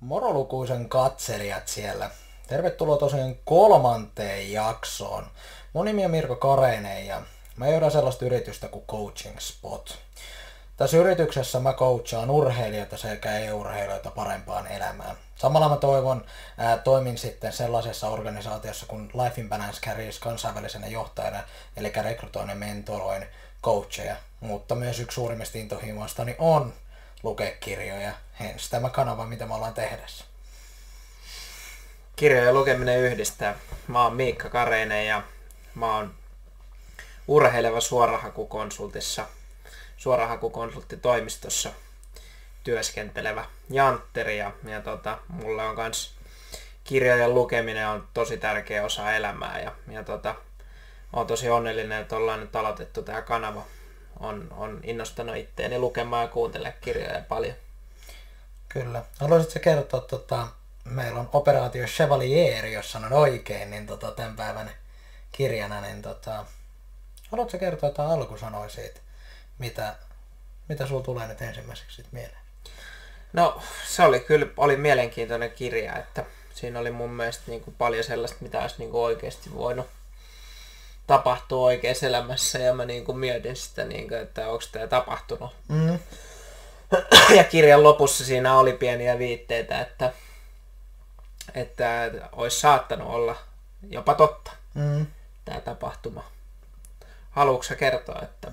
Morolukuisen katselijat siellä. Tervetuloa tosiaan kolmanteen jaksoon. Mun nimi on Mirko Kareinen ja mä johdan sellaista yritystä kuin Coaching Spot. Tässä yrityksessä mä coachaan urheilijoita sekä ei-urheilijoita parempaan elämään. Samalla mä toivon, ää, toimin sitten sellaisessa organisaatiossa kuin Life in Balance Carries kansainvälisenä johtajana, eli rekrytoin ja mentoroin coacheja. Mutta myös yksi suurimmista intohimoistani on lukea kirjoja, hens tämä kanava, mitä me ollaan tehdessä. Kirjojen lukeminen yhdistää. Mä oon Miikka Kareinen ja mä oon urheileva suorahakukonsultissa, suorahakukonsulttitoimistossa työskentelevä jantteri ja, ja tota, mulle on kans kirjojen lukeminen on tosi tärkeä osa elämää ja, ja tota, olen tosi onnellinen, että ollaan nyt aloitettu tämä kanava on, on innostanut itteeni lukemaan ja kuuntelemaan kirjoja paljon. Kyllä. Haluaisitko kertoa, tota, meillä on operaatio Chevalier, jos sanon oikein, niin tota, tämän päivän kirjana, niin tota, haluatko kertoa jotain alkusanoja siitä, mitä, mitä sulla tulee nyt ensimmäiseksi sit mieleen? No se oli kyllä oli mielenkiintoinen kirja, että siinä oli mun mielestä niin kuin paljon sellaista, mitä olisi niin kuin oikeasti voinut tapahtuu oikeassa elämässä ja mä niin kuin mietin sitä, niin kuin, että onko tämä tapahtunut. Mm. Ja kirjan lopussa siinä oli pieniä viitteitä, että, että olisi saattanut olla jopa totta mm. tämä tapahtuma. Haluatko kertoa, että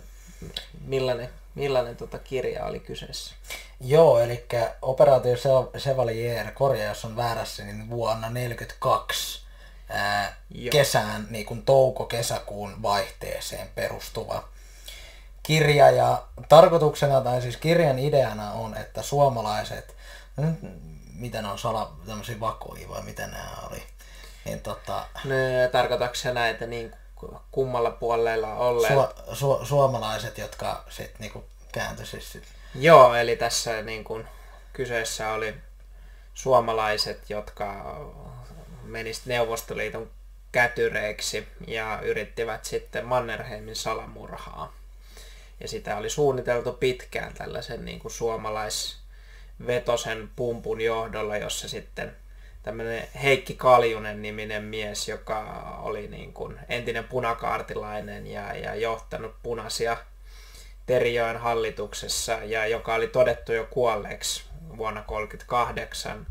millainen, millainen tota kirja oli kyseessä? Joo, eli operaatio Chevalier, korjaa jos on väärässä, niin vuonna 1942 ää, kesään, niin kuin touko-kesäkuun vaihteeseen perustuva kirja. Ja tarkoituksena, tai siis kirjan ideana on, että suomalaiset, mitä ne on, sala, tämmöisiä vakoja vai mitä nämä oli, niin tota... Ne tarkoitatko näitä niin kummalla puolella olleet? Su, su, suomalaiset, jotka sitten niinku kääntyi siis sit. Joo, eli tässä niin kuin, kyseessä oli suomalaiset, jotka meni Neuvostoliiton kätyreiksi ja yrittivät sitten Mannerheimin salamurhaa. Ja sitä oli suunniteltu pitkään tällaisen niin kuin suomalaisvetosen pumpun johdolla, jossa sitten tämmöinen Heikki Kaljunen niminen mies, joka oli niin kuin entinen punakaartilainen ja, ja johtanut punaisia Terijoen hallituksessa ja joka oli todettu jo kuolleeksi vuonna 1938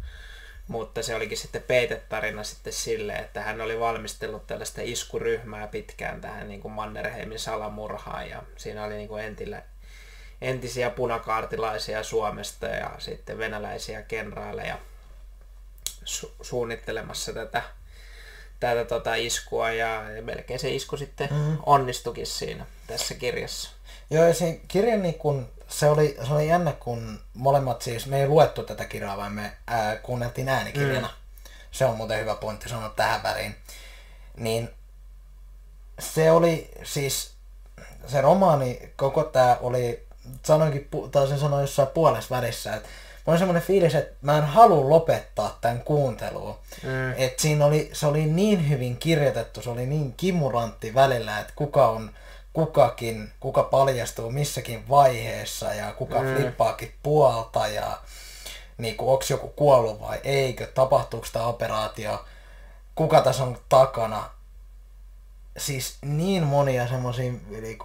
mutta se olikin sitten peitetarina sitten sille, että hän oli valmistellut tällaista iskuryhmää pitkään tähän niin kuin Mannerheimin salamurhaan ja siinä oli niin kuin entillä, entisiä punakaartilaisia Suomesta ja sitten venäläisiä kenraaleja su- suunnittelemassa tätä, tätä tota iskua ja, ja melkein se isku sitten mm. onnistukin siinä tässä kirjassa. Joo, ja se kirjan niin kun se oli, se oli jännä, kun molemmat siis, me ei luettu tätä kirjaa, vaan me ää, kuunneltiin äänikirjana. Mm. Se on muuten hyvä pointti sanoa tähän väliin. Niin se oli siis, se romaani, koko tämä oli, sanoinkin, tai sen sanoin jossain puolessa välissä, että mulla on semmoinen fiilis, että mä en halua lopettaa tämän kuuntelua. Mm. Että siinä oli, se oli niin hyvin kirjoitettu, se oli niin kimurantti välillä, että kuka on kukakin, kuka paljastuu missäkin vaiheessa ja kuka mm. flippaakin puolta ja niin kuin, onko joku kuollut vai eikö, tapahtuuko tämä operaatio, kuka tässä on takana. Siis niin monia semmoisia niin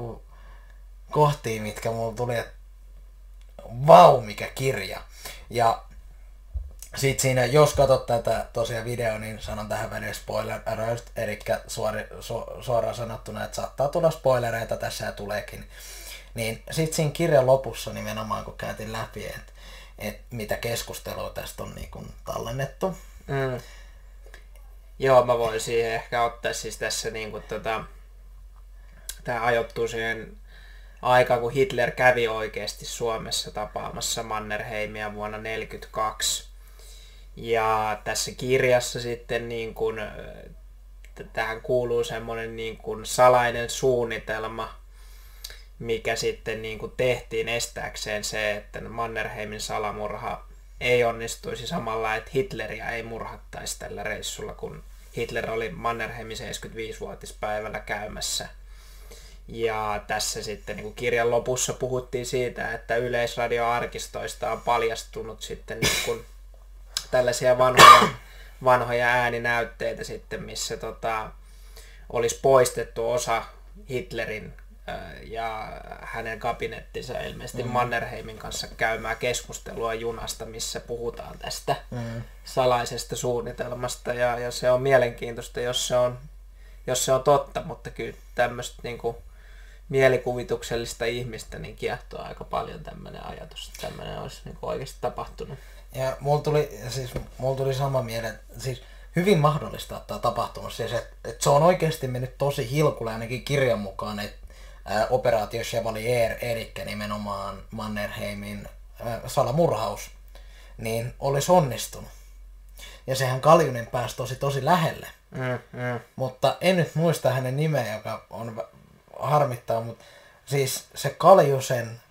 kohtia, mitkä mulla tuli, että vau, mikä kirja. Ja sitten siinä, jos katsot tätä tosiaan video, niin sanon tähän väliin spoiler alert, eli suori, su, suoraan sanottuna, että saattaa tulla spoilereita tässä ja tuleekin. Niin sitten siinä kirjan lopussa nimenomaan, kun käytiin läpi, että et mitä keskustelua tästä on niin kun tallennettu. Mm. Joo, mä voin siihen ehkä ottaa siis tässä niin kuin tota, tämä ajoittuu siihen aikaan, kun Hitler kävi oikeasti Suomessa tapaamassa Mannerheimia vuonna 1942 ja tässä kirjassa sitten niin kuin, tähän kuuluu semmoinen niin kuin salainen suunnitelma, mikä sitten niin kuin tehtiin estääkseen se, että Mannerheimin salamurha ei onnistuisi samalla, että Hitleriä ei murhattaisi tällä reissulla, kun Hitler oli Mannerheimin 75-vuotispäivällä käymässä. Ja tässä sitten niin kuin kirjan lopussa puhuttiin siitä, että yleisradioarkistoista on paljastunut sitten niin kuin tällaisia vanhoja, vanhoja ääninäytteitä sitten, missä tota, olisi poistettu osa Hitlerin ja hänen kabinettinsa ilmeisesti mm. Mannerheimin kanssa käymää keskustelua junasta, missä puhutaan tästä mm. salaisesta suunnitelmasta ja, ja se on mielenkiintoista, jos se on, jos se on totta, mutta kyllä tämmöistä niin kuin, mielikuvituksellista ihmistä niin kiehtoo aika paljon tämmöinen ajatus, että tämmöinen olisi niin kuin oikeasti tapahtunut. Ja mulla tuli, siis, mulla tuli sama mieleen, siis hyvin mahdollista, että tämä tapahtunut. Siis, että, että se on oikeasti mennyt tosi hilkulle ainakin kirjan mukaan, että ää, operaatio Chevalier, eli nimenomaan Mannerheimin ää, salamurhaus, niin olisi onnistunut. Ja sehän Kaljunen pääsi tosi tosi lähelle. Mm, mm. Mutta en nyt muista hänen nimeä, joka on harmittaa, mutta siis se Kaljusen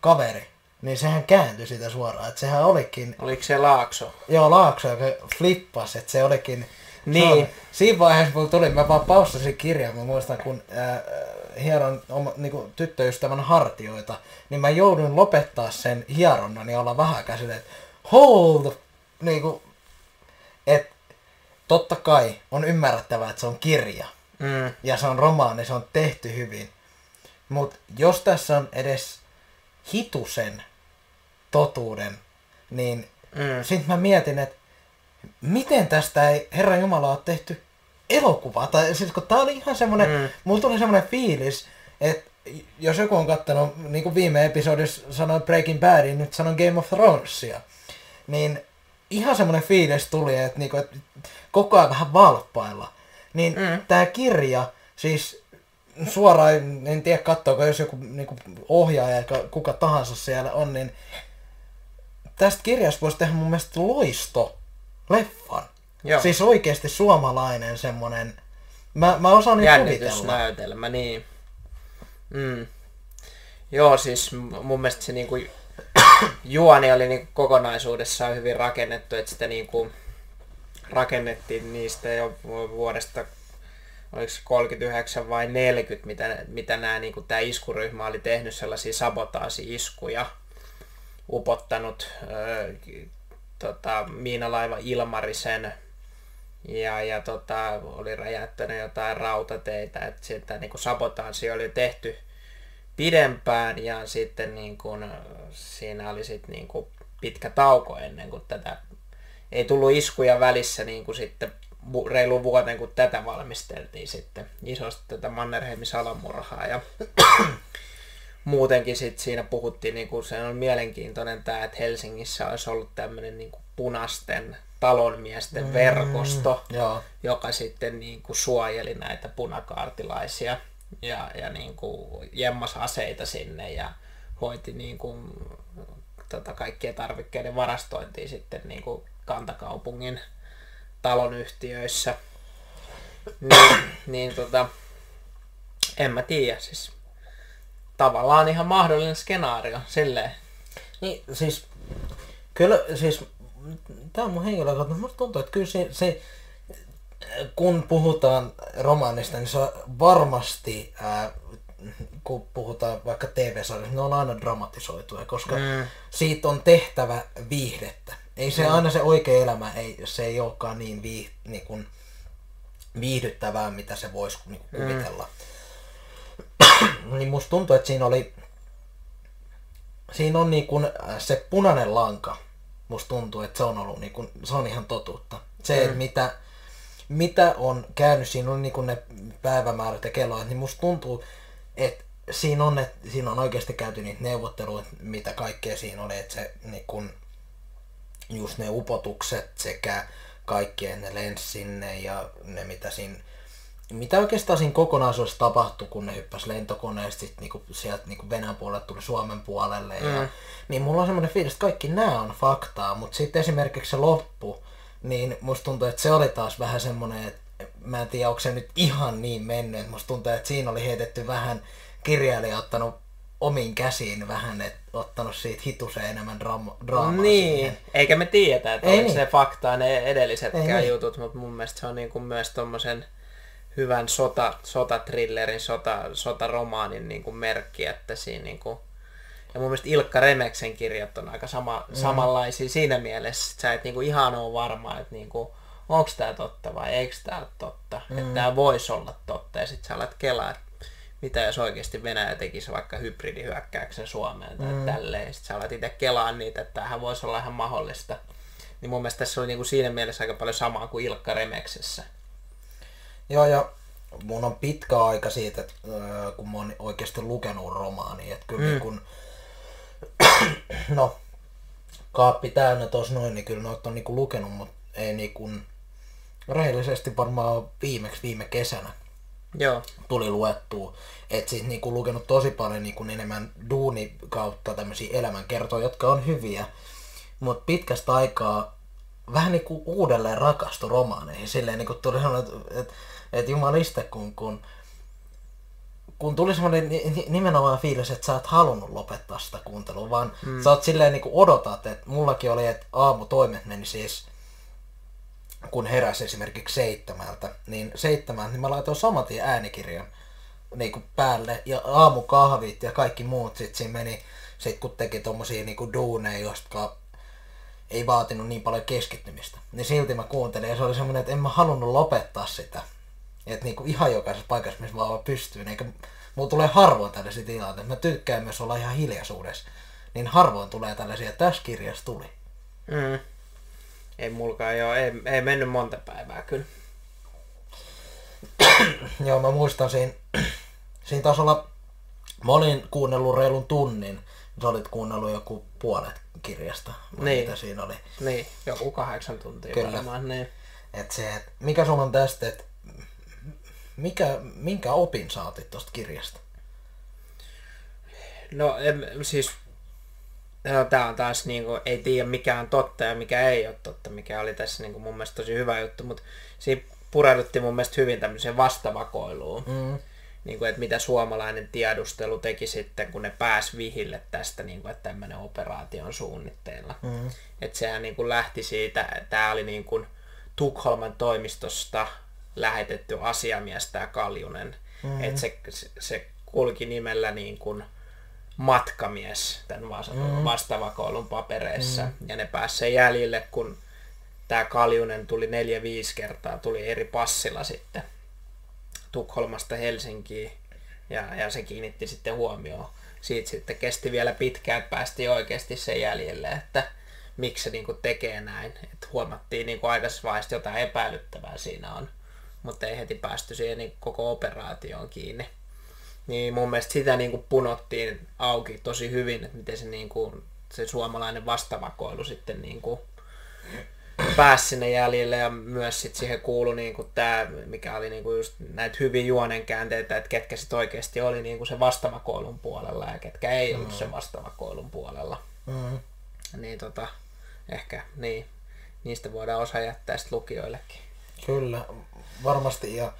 kaveri, niin sehän kääntyi sitä suoraan. Että sehän olikin... Oliko se Laakso? Joo, Laakso, joka flippasi, että se olikin... Niin. Se siinä vaiheessa mulla tuli, mä vaan paustasin kirjan, mä muistan kun ää, hieron oma, niin tyttöystävän hartioita, niin mä joudun lopettaa sen hieronnan ja olla vähän käsille, että hold, niin kuin, että totta kai on ymmärrettävää, että se on kirja. Mm. Ja se on romaani, se on tehty hyvin. Mutta jos tässä on edes hitusen totuuden, niin mm. sitten mä mietin, että miten tästä ei Herra Jumala ole tehty elokuva. Tai siis kun tää oli ihan semmonen, mm. mulla tuli semmonen fiilis, että jos joku on kattanut, niin kuin viime episodissa sanoin Breaking Badin, nyt sanon Game of Thronesia, niin ihan semmoinen fiilis tuli, että, niinku, että koko ajan vähän valppailla. Niin mm. tämä kirja, siis suoraan, en tiedä katsoako, jos joku niinku, ohjaaja, kuka tahansa siellä on, niin tästä kirjasta voisi tehdä mun mielestä loisto leffan. Joo. Siis oikeasti suomalainen semmonen, mä, mä osaan niin kuvitella. niin. Mm. Joo, siis mun mielestä se niinku, juoni oli niinku kokonaisuudessaan hyvin rakennettu, että sitä niinku, rakennettiin niistä jo vuodesta oliko se 39 vai 40, mitä, mitä nämä, niin tämä iskuryhmä oli tehnyt sellaisia sabotaasi-iskuja, upottanut ö, tota, miinalaiva Ilmarisen ja, ja tota, oli räjäyttänyt jotain rautateitä, että sitä niin sabotaasi oli tehty pidempään ja sitten niin kuin, siinä oli sitten niin kuin pitkä tauko ennen kuin tätä. Ei tullut iskuja välissä niin kuin sitten reilu vuoteen, kun tätä valmisteltiin sitten isosti tätä Mannerheimin salamurhaa ja muutenkin sitten siinä puhuttiin, niin kuin se on mielenkiintoinen tämä, että Helsingissä olisi ollut tämmöinen niin kuin punasten talonmiesten mm, verkosto, joo. joka sitten niin kuin suojeli näitä punakaartilaisia ja, ja niin kuin jemmas aseita sinne ja hoiti niin kuin, tota, kaikkien tarvikkeiden varastointia sitten niin kuin kantakaupungin talonyhtiöissä. Niin, niin tota, en mä tiedä, siis tavallaan ihan mahdollinen skenaario, silleen. Niin, siis kyllä, siis tämä on mun henkilökohtainen, musta tuntuu, että kyllä se, se kun puhutaan romaanista, niin se on varmasti, ää, kun puhutaan vaikka TV-sarjasta, ne on aina dramatisoituja, koska mm. siitä on tehtävä viihdettä. Ei se mm. aina se oikea elämä, ei, se ei olekaan niin, vii, niin kuin, viihdyttävää, mitä se voisi niin kuin, mm. kuvitella. Mm. niin musta tuntuu, että siinä oli, siinä on niin kuin, se punainen lanka, musta tuntuu, että se on ollut niin kuin, se on ihan totuutta. Se, mm. että mitä, mitä on käynyt, siinä on niin kuin ne päivämäärät ja kelloajat, niin musta tuntuu, että siinä on, että siinä on oikeasti käyty niitä neuvotteluita, mitä kaikkea siinä oli, että se niin kuin, just ne upotukset sekä kaikkien ne lens sinne ja ne mitä siinä mitä oikeastaan siinä kokonaisuudessa tapahtui, kun ne hyppäs lentokoneesta sit niinku sieltä niinku Venäjän puolelle tuli Suomen puolelle. Ja, mm. Niin mulla on semmoinen fiilis, että kaikki nämä on faktaa, mutta sitten esimerkiksi se loppu, niin musta tuntuu, että se oli taas vähän semmoinen, että mä en tiedä, onko se nyt ihan niin mennyt. Musta tuntuu, että siinä oli heitetty vähän kirjailija ottanut omiin käsiin vähän, että ottanut siitä hituseen enemmän drama, draamaa Niin, siihen. eikä me tiedetä, että Ei niin. se faktaa ne edellisetkään niin. jutut, mutta mun mielestä se on niin kuin myös tommosen hyvän sota, sotatrillerin, sota, sotaromaanin niin kuin merkki, että siinä niin kuin Ja mun mielestä Ilkka Remeksen kirjat on aika sama, mm. samanlaisia siinä mielessä, että sä et niinku ihan ole varma, että niinku, onko tämä totta vai eikö tämä ole totta. Mm. Että tämä voisi olla totta ja sitten sä alat kelaa, että mitä jos oikeasti Venäjä tekisi vaikka hybridihyökkäyksen Suomeen tai mm. tälleen. Sitten sä alat itse kelaa niitä, että tämähän voisi olla ihan mahdollista. Niin mun mielestä tässä oli niinku siinä mielessä aika paljon samaa kuin Ilkka Remeksessä. Joo, ja mun on pitkä aika siitä, että kun mä oon oikeasti lukenut romaani, että kyllä mm. niin kun, no, kaappi täynnä tuossa noin, niin kyllä noita on niin lukenut, mutta ei niin kuin, rehellisesti varmaan viimeksi viime kesänä Joo. tuli luettua. Et siis niinku lukenut tosi paljon niinku enemmän duuni kautta tämmöisiä elämänkertoja, jotka on hyviä. Mutta pitkästä aikaa vähän niinku uudelleen rakastu romaaneihin. Silleen niinku tuli sellainen, että et, et jumaliste, kun, kun, kun tuli semmoinen nimenomaan fiilis, että sä et halunnut lopettaa sitä kuuntelua, vaan mm. sä oot silleen niinku odotat, että mullakin oli, että aamutoimet meni siis kun heräsi esimerkiksi seitsemältä, niin seitsemältä, niin mä laitoin saman tien äänikirjan niin kuin päälle ja aamukahvit ja kaikki muut sit siinä meni, sit kun teki tommosia niin kuin duuneja, jotka ei vaatinut niin paljon keskittymistä. Niin silti mä kuuntelin ja se oli semmoinen, että en mä halunnut lopettaa sitä. Että niin kuin ihan jokaisessa paikassa, missä vaan pystyy. Eikä, mulla tulee harvoin tällaisia tilanteita. Mä tykkään myös olla ihan hiljaisuudessa. Niin harvoin tulee tällaisia. Tässä kirjassa tuli. Mm ei mulkaan joo, ei, ei mennyt monta päivää kyllä. joo, mä muistan siinä, siinä taisi olla, mä olin kuunnellut reilun tunnin, sä olit kuunnellut joku puolet kirjasta, niin. mitä siinä oli. Niin, joku kahdeksan tuntia Kyllä. varmaan, niin. Et se, et mikä sulla on tästä, että mikä, minkä opin saatit tuosta kirjasta? No en, siis No, tämä on taas, niin kuin, ei tiedä mikä on totta ja mikä ei ole totta, mikä oli tässä niin kuin, mun mielestä tosi hyvä juttu, mutta siinä pureudutti mun mielestä hyvin tämmöiseen vastavakoiluun. Mm. Niin kuin, että mitä suomalainen tiedustelu teki sitten, kun ne pääsi vihille tästä, niin kuin, että tämmöinen operaatio on suunnitteilla. Mm. Että sehän niin kuin lähti siitä, tämä oli niin kuin Tukholman toimistosta lähetetty asiamies, tämä Kaljunen. Mm. Että se, se kulki nimellä niin kuin, matkamies tämän mm. vastavakoulun papereissa. Mm. Ja ne pääsi jäljille, kun tämä Kaljunen tuli neljä-viisi kertaa, tuli eri passilla sitten Tukholmasta Helsinkiin. Ja, ja se kiinnitti sitten huomioon. Siitä sitten kesti vielä pitkään, että päästiin oikeasti sen jäljelle, että miksi se niinku tekee näin. Et huomattiin niinku aikaisessa vaiheessa jotain epäilyttävää siinä on, mutta ei heti päästy siihen niinku koko operaatioon kiinni niin mun mielestä sitä niin kuin punottiin auki tosi hyvin, että miten se, niin kuin, se suomalainen vastavakoilu sitten niin kuin pääsi sinne jäljelle ja myös sit siihen kuului niin kuin tämä, mikä oli niin kuin just näitä hyvin juonenkäänteitä, että ketkä sitten oikeasti oli niin kuin se vastavakoilun puolella ja ketkä ei ollut mm. se vastavakoilun puolella. Mm. Niin tota, ehkä niin, niistä voidaan osa jättää sitten lukijoillekin. Kyllä, varmasti ja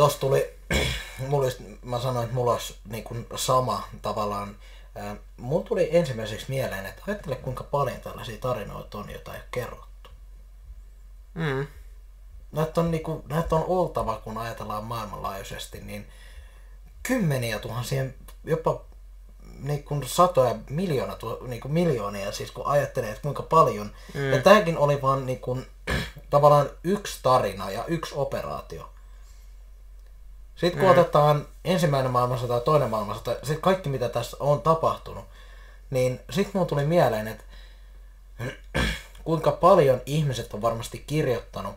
Tuossa tuli, mulla olisi, mä sanoin, että mulla olisi niin kuin sama tavallaan. Ää, mulla tuli ensimmäiseksi mieleen, että ajattele kuinka paljon tällaisia tarinoita on, joita ei ole kerrottu. Mm. Näitä on, niin kuin, näitä on oltava, kun ajatellaan maailmanlaajuisesti, niin kymmeniä tuhansia, jopa niin kuin satoja, miljoona, niin kuin miljoonia, siis kun ajattelee, että kuinka paljon. Mm. Ja tämäkin oli vaan niin kuin, tavallaan yksi tarina ja yksi operaatio. Sitten kun mm. otetaan ensimmäinen maailmansota ja toinen maailmansota, se kaikki mitä tässä on tapahtunut, niin sitten mun tuli mieleen, että kuinka paljon ihmiset on varmasti kirjoittanut,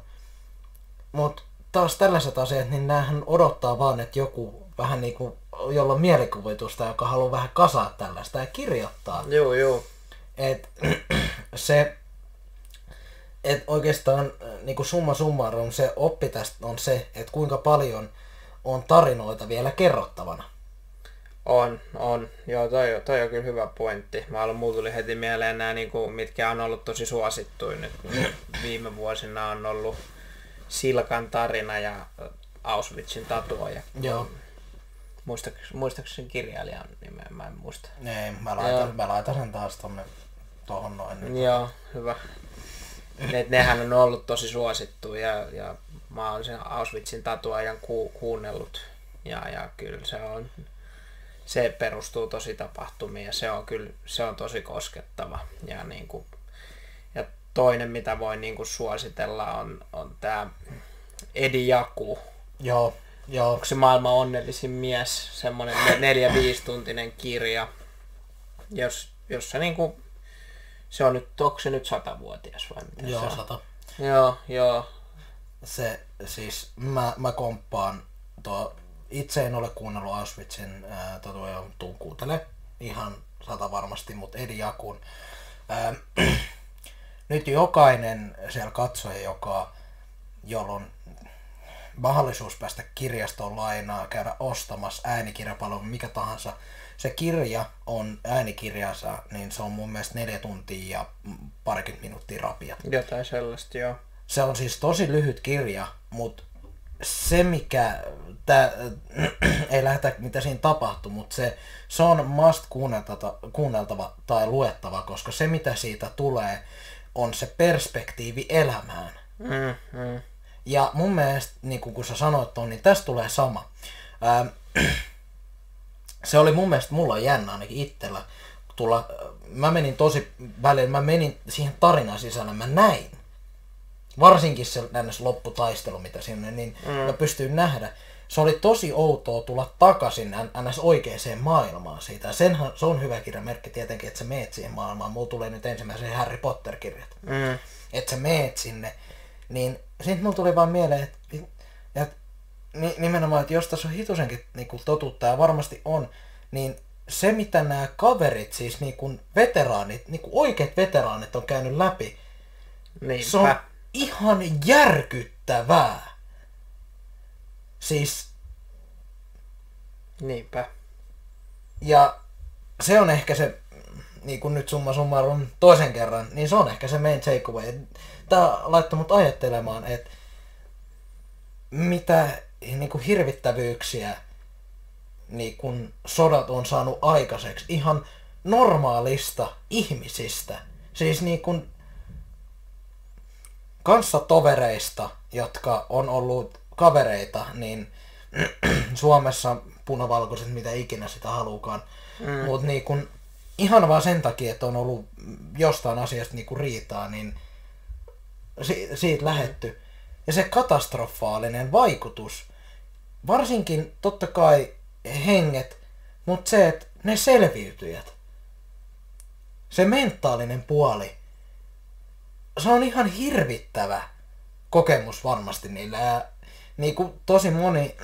mutta taas tällaiset asiat, niin näähän odottaa vaan, että joku vähän niin kuin, jolla on mielikuvitusta, joka haluaa vähän kasaa tällaista ja kirjoittaa. Joo, joo. Et, se, et oikeastaan niin kuin summa summarum, se oppi tästä on se, että kuinka paljon – on tarinoita vielä kerrottavana. On, on. Joo, toi, toi on kyllä hyvä pointti. Mä olen, mulla tuli heti mieleen nämä, niin kuin, mitkä on ollut tosi suosittuja nyt. Viime vuosina on ollut Silkan tarina ja Auschwitzin tatuoja. Joo. Muistatko sen kirjailijan nimeä? Mä en muista. Ei, mä laitan, mä laitan sen taas tonne tohon noin. Nyt. Joo, hyvä. Ne, nehän on ollut tosi suosittuja ja, ja mä oon sen Auschwitzin tatuajan ku, kuunnellut. Ja, ja kyllä se on, se perustuu tosi tapahtumiin ja se on kyllä se on tosi koskettava. Ja, niin kuin, ja toinen, mitä voin niin kuin suositella, on, on tämä Edi Jaku. Joo, joo. Onko se maailman onnellisin mies, semmoinen neljä viisituntinen kirja, jos, jossa niin kuin, se on nyt, onko se nyt satavuotias vai mitä Joo, se on? sata. Joo, joo. Se siis, mä, mä komppaan tuo, itse en ole kuunnellut Auschwitzin, jo tuun kuuntele ihan sata varmasti, mutta Edi Jakun. Ää, nyt jokainen siellä katsoja, joka, jolla on mahdollisuus päästä kirjastoon lainaa, käydä ostamassa äänikirjapalvelu, mikä tahansa. Se kirja on äänikirjansa, niin se on mun mielestä neljä tuntia ja parikymmentä minuuttia rapia. Jotain sellaista, joo. Se on siis tosi lyhyt kirja, mutta se mikä, tää, ei lähdetä mitä siinä tapahtuu, mutta se, se on must kuunneltava, kuunneltava tai luettava, koska se mitä siitä tulee on se perspektiivi elämään. Mm, mm. Ja mun mielestä, niin kuin kun sä sanoit ton, niin tästä tulee sama. Ää, se oli mun mielestä, mulla on jännä ainakin itsellä, tulla, mä menin tosi välillä, mä menin siihen tarinan sisällä, mä näin. Varsinkin se ns. lopputaistelu, mitä on, niin mm. mä pystyin nähdä. Se oli tosi outoa tulla takaisin ns. oikeaan maailmaan siitä. Ja senhän, se on hyvä kirjamerkki tietenkin, että sä meet siihen maailmaan. Mulla tulee nyt ensimmäisen Harry Potter-kirjat. Mm. Että sä meet sinne. Niin sitten mulla tuli vaan mieleen, että, että ni- nimenomaan, että jos tässä on hitusenkin niin totuutta ja varmasti on, niin se mitä nämä kaverit, siis niin kuin veteraanit, niin kuin oikeat veteraanit on käynyt läpi, Niinpä. se on ihan järkyttävää. Siis, Niinpä. ja se on ehkä se, niin kuin nyt summa summarum toisen kerran, niin se on ehkä se main takeaway. Tämä laittoi mut ajattelemaan, että mitä niin kuin hirvittävyyksiä niin kuin sodat on saanut aikaiseksi ihan normaalista ihmisistä. Siis niin kuin kanssatovereista, jotka on ollut kavereita, niin Suomessa punavalkoiset, mitä ikinä sitä haluukaan. Mm. Mutta niin kun, ihan vaan sen takia, että on ollut jostain asiasta niin riitaa, niin si- siitä lähetty. Ja se katastrofaalinen vaikutus, varsinkin totta kai henget, mutta se, että ne selviytyjät, se mentaalinen puoli, se on ihan hirvittävä kokemus varmasti niillä. Ja niin kuin tosi moni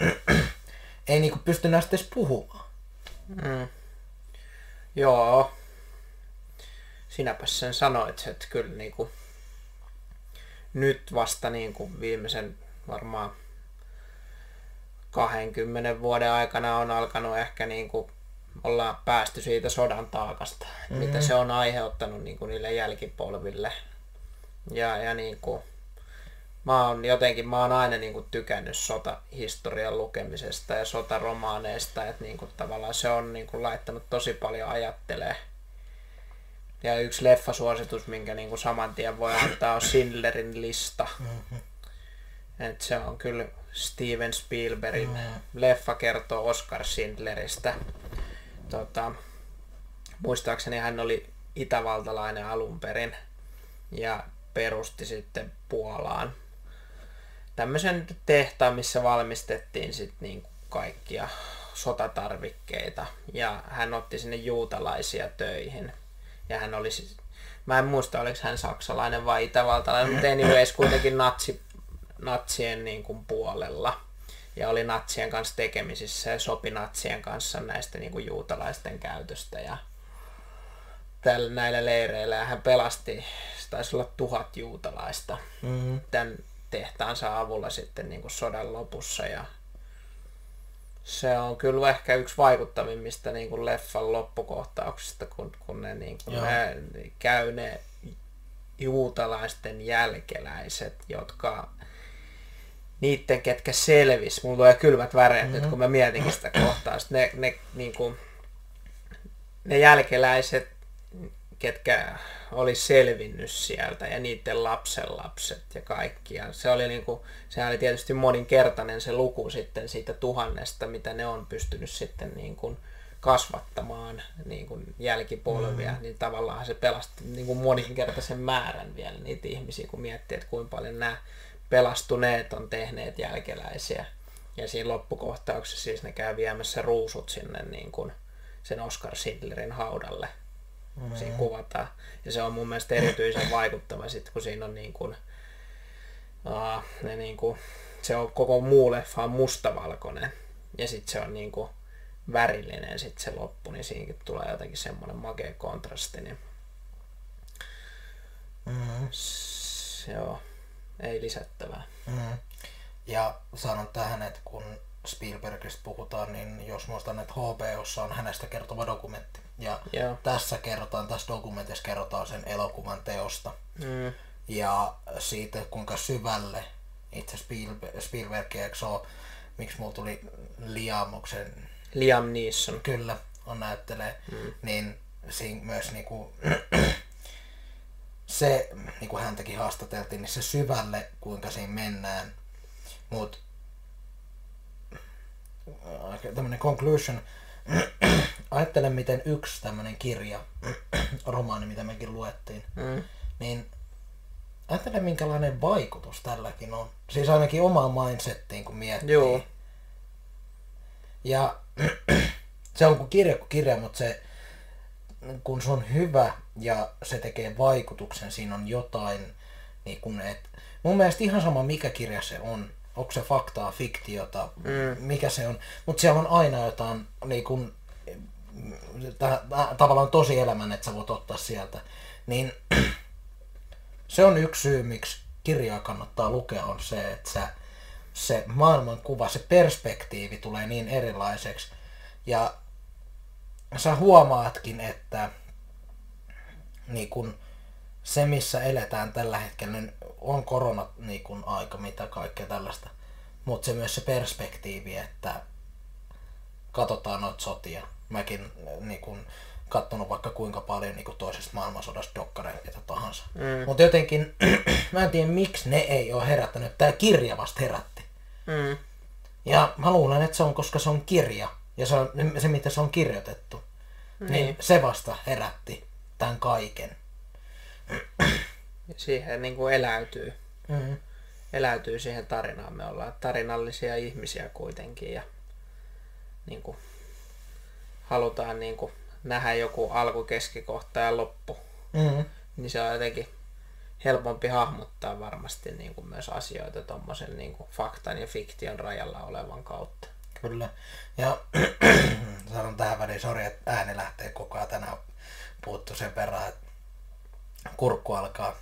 ei niin kuin pysty näistä edes puhumaan. Mm. Joo. Sinäpäs sen sanoit, että kyllä niinku, nyt vasta niinku viimeisen varmaan 20 vuoden aikana on alkanut ehkä niinku olla päästy siitä sodan taakasta, mm. mitä se on aiheuttanut niinku niille jälkipolville. Ja, ja niinku, mä oon jotenkin, mä oon aina niinku tykännyt sotahistorian lukemisesta ja sotaromaaneista, että niinku tavallaan se on niinku laittanut tosi paljon ajattelee. Ja yksi leffasuositus, minkä niinku saman tien voi antaa, on Schindlerin lista. Mm-hmm. Et se on kyllä Steven Spielbergin Mm. leffa kertoo Oscar Schindleristä. Tota, muistaakseni hän oli itävaltalainen alun perin ja perusti sitten Puolaan tämmöisen tehtaan, missä valmistettiin sitten niin kaikkia sotatarvikkeita. Ja hän otti sinne juutalaisia töihin. Ja hän oli siis, mä en muista oliko hän saksalainen vai itävaltalainen, mutta anyways kuitenkin natsi, natsien niin kuin puolella. Ja oli natsien kanssa tekemisissä ja sopi natsien kanssa näistä niin kuin juutalaisten käytöstä. Ja tällä, näillä leireillä ja hän pelasti, se taisi olla tuhat juutalaista Mm-hmm. tämän tehtaansa avulla sitten niin kuin sodan lopussa ja se on kyllä ehkä yksi vaikuttavimmista niin kuin leffan loppukohtauksista, kun, kun ne, niin kuin, ne käy ne juutalaisten jälkeläiset, jotka niiden, ketkä selvis, mulla tulee kylmät väreet mm-hmm. nyt, kun mä mietinkin sitä kohtausta, ne, ne, niin kuin, ne jälkeläiset, ketkä oli selvinnyt sieltä ja niiden lapsenlapset ja kaikki. Ja se oli niinku, sehän oli tietysti moninkertainen se luku sitten siitä tuhannesta, mitä ne on pystynyt sitten niin kuin kasvattamaan niin kuin jälkipolvia, mm. niin tavallaan se pelasti niin kuin moninkertaisen määrän vielä niitä ihmisiä, kun miettii, että kuinka paljon nämä pelastuneet on tehneet jälkeläisiä. Ja siinä loppukohtauksessa siis ne käy viemässä ruusut sinne niin kuin sen Oscar Schindlerin haudalle. Mm. Siinä kuvataan. Ja se on mun mielestä erityisen vaikuttava sitten, kun siinä on niin kuin, uh, ne niin kuin, se on koko muu leffa on mustavalkoinen. Ja sitten se on niin kuin värillinen sitten se loppu, niin siinäkin tulee jotenkin semmoinen makea kontrasti. Niin... Mm-hmm. Joo, ei lisättävää. Mm-hmm. Ja sanon tähän, että kun Spielbergistä puhutaan, niin jos muistan, että HBOssa on hänestä kertova dokumentti. Ja Joo. tässä kerrotaan, tässä dokumentissa kerrotaan sen elokuvan teosta. Mm. Ja siitä, kuinka syvälle itse Spielberg, Spielberg eikö ole, miksi mulla tuli Liamoksen... Liam Neeson. Kyllä, on näyttelee. Mm. Niin siinä myös niinku, se, niin kuin häntäkin haastateltiin, niin se syvälle, kuinka siinä mennään. Mutta tämmöinen conclusion. Ajattelen, miten yksi tämmöinen kirja, romaani, mitä mekin luettiin, mm. niin ajattelen, minkälainen vaikutus tälläkin on. Siis ainakin omaan mindsettiin, kun miettii. Joo. Ja se on kuin kirja kuin kirja, mutta se, kun se on hyvä ja se tekee vaikutuksen, siinä on jotain, niin kun et, mun mielestä ihan sama mikä kirja se on, onko se faktaa, fiktiota, mm. mikä se on, mutta siellä on aina jotain niin kun, tavallaan tosi elämän, että sä voit ottaa sieltä, niin se on yksi syy, miksi kirjaa kannattaa lukea, on se, että sä, se maailmankuva, se perspektiivi tulee niin erilaiseksi. Ja sä huomaatkin, että niin kun, se, missä eletään tällä hetkellä, niin on korona niin kun, aika, mitä kaikkea tällaista. Mutta se myös se perspektiivi, että katsotaan noita sotia. Mäkin niin kun, kattonut vaikka kuinka paljon niin toisesta maailmansodasta dokkareita tahansa. Mm. Mutta jotenkin, mä en tiedä miksi ne ei ole herättänyt. Tämä kirja vasta herätti. Mm. Ja mä luulen, että se on, koska se on kirja. Ja se, on, se mitä se on kirjoitettu. Niin. niin se vasta herätti tämän kaiken. Siihen niin kuin eläytyy. Mm. Eläytyy siihen tarinaan. Me ollaan tarinallisia ihmisiä kuitenkin. Ja niin kuin, halutaan niin kuin, nähdä joku alku, keskikohta ja loppu, mm-hmm. niin se on jotenkin helpompi hahmottaa varmasti niin kuin myös asioita tuommoisen niin faktan ja fiktion rajalla olevan kautta. Kyllä. Ja sanon tähän väliin, sori, että ääni lähtee koko ajan tänään puuttu sen verran, että kurkku alkaa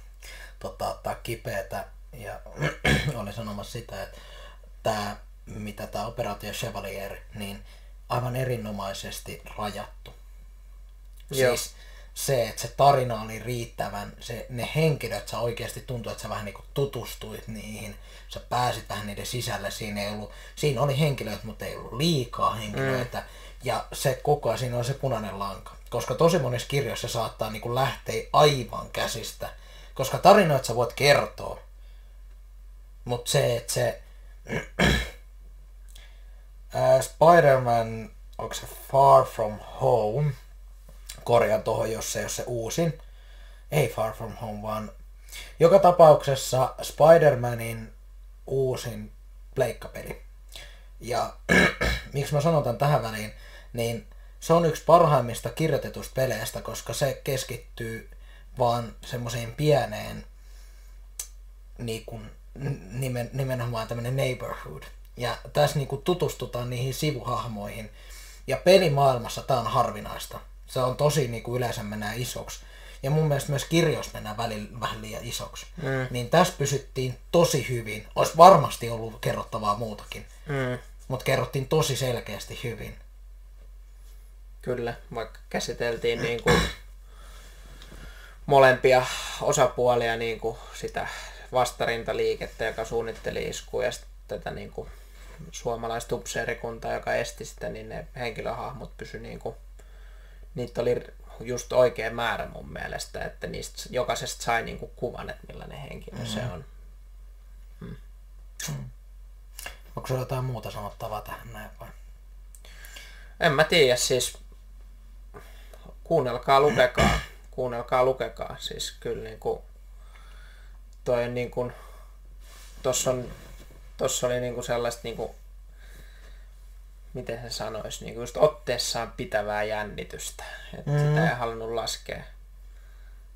tota, ottaa kipeätä. Ja oli sanomassa sitä, että tämä, mitä tämä operaatio Chevalier, niin aivan erinomaisesti rajattu. Siis se, että se tarina oli riittävän, se, ne henkilöt, sä oikeasti tuntuu, että sä vähän niin tutustuit niihin, sä pääsit vähän niiden sisälle, siinä, ei ollut, siinä oli henkilöitä, mutta ei ollut liikaa henkilöitä, mm. ja se koko ajan siinä on se punainen lanka. Koska tosi monissa kirjoissa saattaa niin lähteä aivan käsistä, koska tarinoita sä voit kertoa, mutta se, että se Spider-Man, onko se Far From Home, korjaan tuohon, jos se ei ole se uusin. Ei Far From Home, vaan joka tapauksessa Spider-Manin uusin pleikkapeli. Ja miksi mä sanon tähän väliin, niin se on yksi parhaimmista kirjoitetusta peleistä, koska se keskittyy vaan semmoiseen pieneen niin kuin, nimen, nimenomaan tämmöinen neighborhood. Ja tässä niin kuin tutustutaan niihin sivuhahmoihin. Ja pelimaailmassa tämä on harvinaista. Se on tosi niin kuin yleensä mennään isoksi. Ja mun mielestä myös kirjoissa mennään välillä vähän liian isoksi. Mm. Niin tässä pysyttiin tosi hyvin. Olisi varmasti ollut kerrottavaa muutakin. Mm. Mutta kerrottiin tosi selkeästi hyvin. Kyllä, vaikka käsiteltiin niin kuin molempia osapuolia, niin kuin sitä vastarintaliikettä, joka suunnitteli iskuja, ja sitten tätä niin kuin suomalaista upseerikuntaa, joka esti sitä, niin ne henkilöhahmot pysy niin kuin niitä oli just oikea määrä mun mielestä, että niistä jokaisesta sai niinku kuvan, että millainen henkilö mm-hmm. se on. Mm. Mm. Onko sulla jotain muuta sanottavaa tähän näin vai? En mä tiedä, siis kuunnelkaa, lukekaa, kuunnelkaa, lukekaa. Siis kyllä niin kuin, toi niin kuin, tossa, on, tossa oli niin kuin sellaista niin kuin, miten se sanoisi, niin just otteessaan pitävää jännitystä. Että mm. sitä ei halunnut laskea,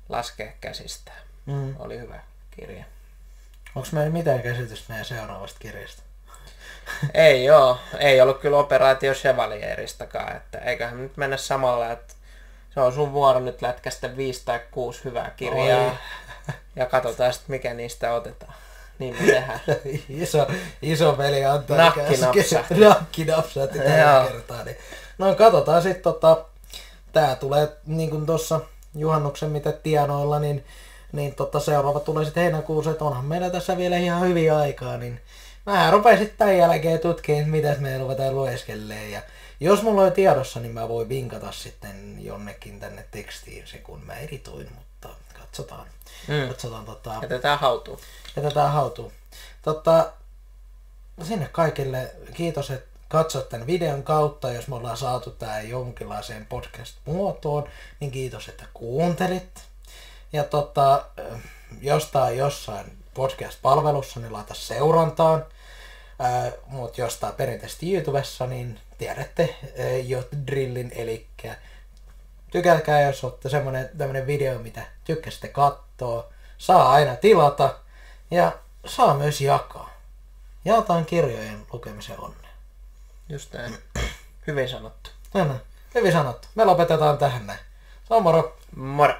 laskea käsistä. Mm. Oli hyvä kirja. Onko meillä mitään käsitystä meidän seuraavasta kirjasta? ei joo, ei ollut kyllä operaatio Chevalieristakaan, että eiköhän nyt mennä samalla, että se on sun vuoro nyt lätkästä viisi tai kuusi hyvää kirjaa. Oi. Ja katsotaan sitten mikä niistä otetaan. Niin me tehdään. iso, iso peli antaa Nakkinapsa. Nakkinapsatti tällä kertaa. Niin. No katsotaan sitten tota, tää tulee niin kuin tuossa juhannuksen mitä tienoilla, niin, niin tota, seuraava tulee sitten heinäkuussa, että onhan meillä tässä vielä ihan hyvin aikaa, niin mä rupean sitten tämän jälkeen tutkimaan, mitä me ruvetaan lueskelleen. Ja jos mulla on tiedossa, niin mä voin vinkata sitten jonnekin tänne tekstiin se, kun mä editoin, mutta katsotaan. Mm. katsotaan tota, jätetään hautuun. Jätetään hautuun. Tota, sinne kaikille kiitos, että katsot tämän videon kautta, jos me ollaan saatu tämä jonkinlaiseen podcast-muotoon, niin kiitos, että kuuntelit. Ja tota, jostain jossain podcast-palvelussa, niin laita seurantaan. Mutta jostain perinteisesti YouTubessa, niin tiedätte jo drillin, eli tykätkää, jos olette semmonen tämmönen video, mitä tykkäsitte katsoa. Saa aina tilata ja saa myös jakaa. Jaetaan kirjojen lukemisen onnea. Just näin. Hyvin sanottu. Näin, hyvin sanottu. Me lopetetaan tähän näin. Se on moro. Moro.